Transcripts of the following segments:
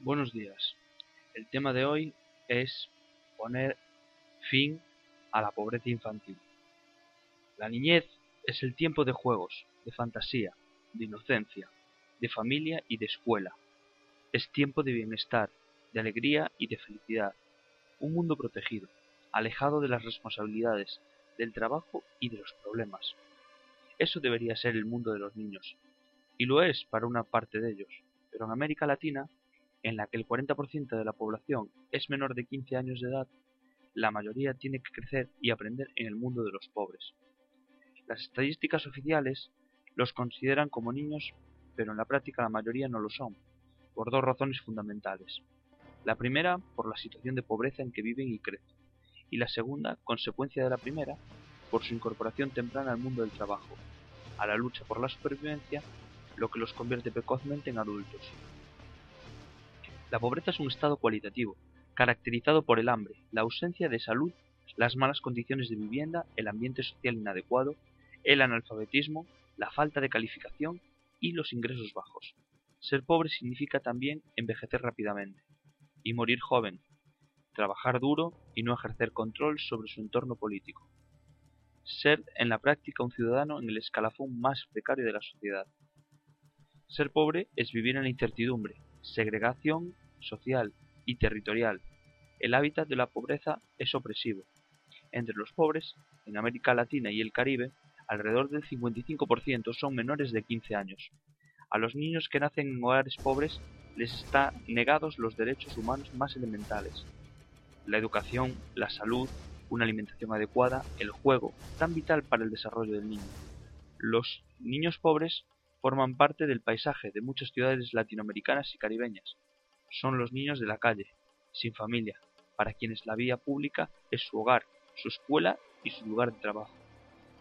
Buenos días. El tema de hoy es poner fin a la pobreza infantil. La niñez es el tiempo de juegos, de fantasía, de inocencia, de familia y de escuela. Es tiempo de bienestar, de alegría y de felicidad. Un mundo protegido, alejado de las responsabilidades, del trabajo y de los problemas. Eso debería ser el mundo de los niños. Y lo es para una parte de ellos. Pero en América Latina en la que el 40% de la población es menor de 15 años de edad, la mayoría tiene que crecer y aprender en el mundo de los pobres. Las estadísticas oficiales los consideran como niños, pero en la práctica la mayoría no lo son, por dos razones fundamentales. La primera, por la situación de pobreza en que viven y crecen, y la segunda, consecuencia de la primera, por su incorporación temprana al mundo del trabajo, a la lucha por la supervivencia, lo que los convierte precozmente en adultos, la pobreza es un estado cualitativo, caracterizado por el hambre, la ausencia de salud, las malas condiciones de vivienda, el ambiente social inadecuado, el analfabetismo, la falta de calificación y los ingresos bajos. Ser pobre significa también envejecer rápidamente y morir joven, trabajar duro y no ejercer control sobre su entorno político. Ser en la práctica un ciudadano en el escalafón más precario de la sociedad. Ser pobre es vivir en la incertidumbre, segregación social y territorial. El hábitat de la pobreza es opresivo. Entre los pobres, en América Latina y el Caribe, alrededor del 55% son menores de 15 años. A los niños que nacen en hogares pobres les están negados los derechos humanos más elementales. La educación, la salud, una alimentación adecuada, el juego, tan vital para el desarrollo del niño. Los niños pobres forman parte del paisaje de muchas ciudades latinoamericanas y caribeñas. Son los niños de la calle, sin familia, para quienes la vía pública es su hogar, su escuela y su lugar de trabajo.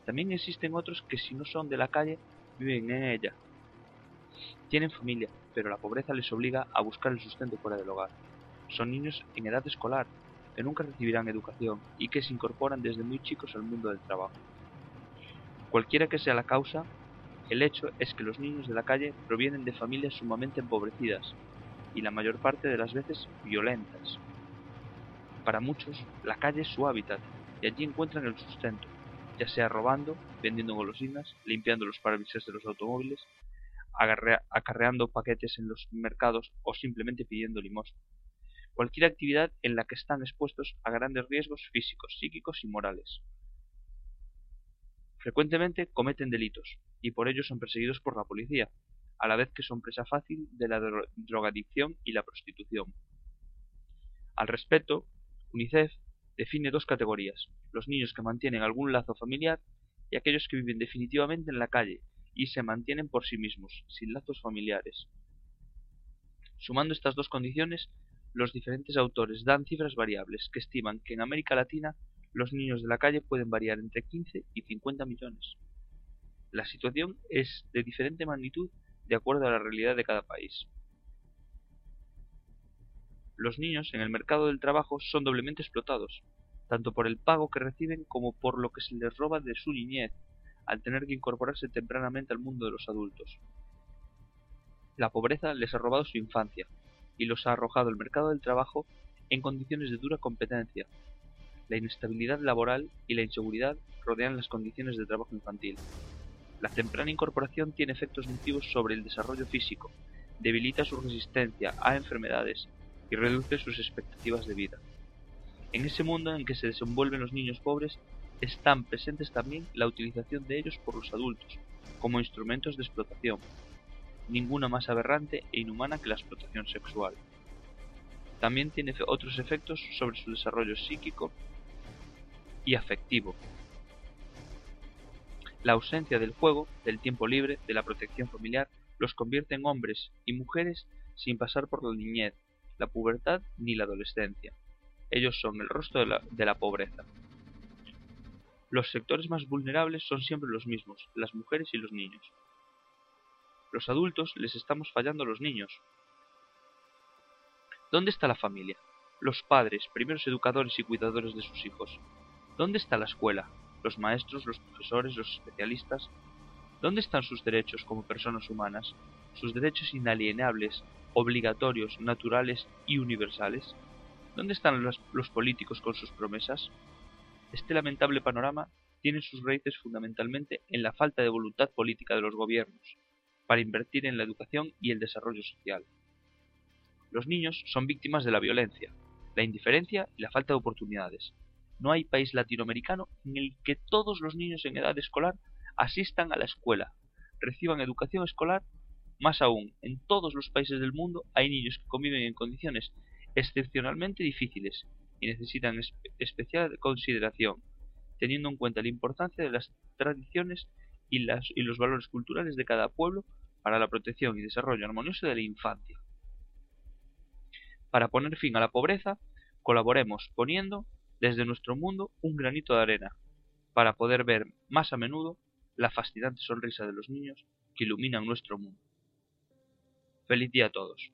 También existen otros que si no son de la calle, viven en ella. Tienen familia, pero la pobreza les obliga a buscar el sustento fuera del hogar. Son niños en edad escolar, que nunca recibirán educación y que se incorporan desde muy chicos al mundo del trabajo. Cualquiera que sea la causa, el hecho es que los niños de la calle provienen de familias sumamente empobrecidas y la mayor parte de las veces violentas. Para muchos, la calle es su hábitat y allí encuentran el sustento, ya sea robando, vendiendo golosinas, limpiando los parabrisas de los automóviles, acarreando paquetes en los mercados o simplemente pidiendo limosna. Cualquier actividad en la que están expuestos a grandes riesgos físicos, psíquicos y morales. Frecuentemente cometen delitos, y por ello son perseguidos por la policía, a la vez que son presa fácil de la drogadicción y la prostitución. Al respecto, UNICEF define dos categorías, los niños que mantienen algún lazo familiar y aquellos que viven definitivamente en la calle y se mantienen por sí mismos, sin lazos familiares. Sumando estas dos condiciones, los diferentes autores dan cifras variables que estiman que en América Latina los niños de la calle pueden variar entre 15 y 50 millones. La situación es de diferente magnitud de acuerdo a la realidad de cada país. Los niños en el mercado del trabajo son doblemente explotados, tanto por el pago que reciben como por lo que se les roba de su niñez, al tener que incorporarse tempranamente al mundo de los adultos. La pobreza les ha robado su infancia y los ha arrojado al mercado del trabajo en condiciones de dura competencia, la inestabilidad laboral y la inseguridad rodean las condiciones de trabajo infantil. La temprana incorporación tiene efectos nocivos sobre el desarrollo físico, debilita su resistencia a enfermedades y reduce sus expectativas de vida. En ese mundo en que se desenvuelven los niños pobres están presentes también la utilización de ellos por los adultos como instrumentos de explotación, ninguna más aberrante e inhumana que la explotación sexual. También tiene otros efectos sobre su desarrollo psíquico y afectivo. La ausencia del juego, del tiempo libre, de la protección familiar, los convierte en hombres y mujeres sin pasar por la niñez, la pubertad ni la adolescencia. Ellos son el rostro de la, de la pobreza. Los sectores más vulnerables son siempre los mismos, las mujeres y los niños. Los adultos les estamos fallando a los niños. ¿Dónde está la familia? Los padres, primeros educadores y cuidadores de sus hijos. ¿Dónde está la escuela? Los maestros, los profesores, los especialistas. ¿Dónde están sus derechos como personas humanas? Sus derechos inalienables obligatorios, naturales y universales? ¿Dónde están los, los políticos con sus promesas? Este lamentable panorama tiene sus raíces fundamentalmente en la falta de voluntad política de los gobiernos para invertir en la educación y el desarrollo social. Los niños son víctimas de la violencia, la indiferencia y la falta de oportunidades. No hay país latinoamericano en el que todos los niños en edad escolar asistan a la escuela, reciban educación escolar. Más aún, en todos los países del mundo hay niños que conviven en condiciones excepcionalmente difíciles y necesitan especial consideración, teniendo en cuenta la importancia de las tradiciones y, los valores culturales de cada pueblo para la protección y desarrollo armonioso de la infancia. Para poner fin a la pobreza, colaboremos poniendo desde nuestro mundo un granito de arena, para poder ver más a menudo la fascinante sonrisa de los niños que iluminan nuestro mundo. Feliz día a todos.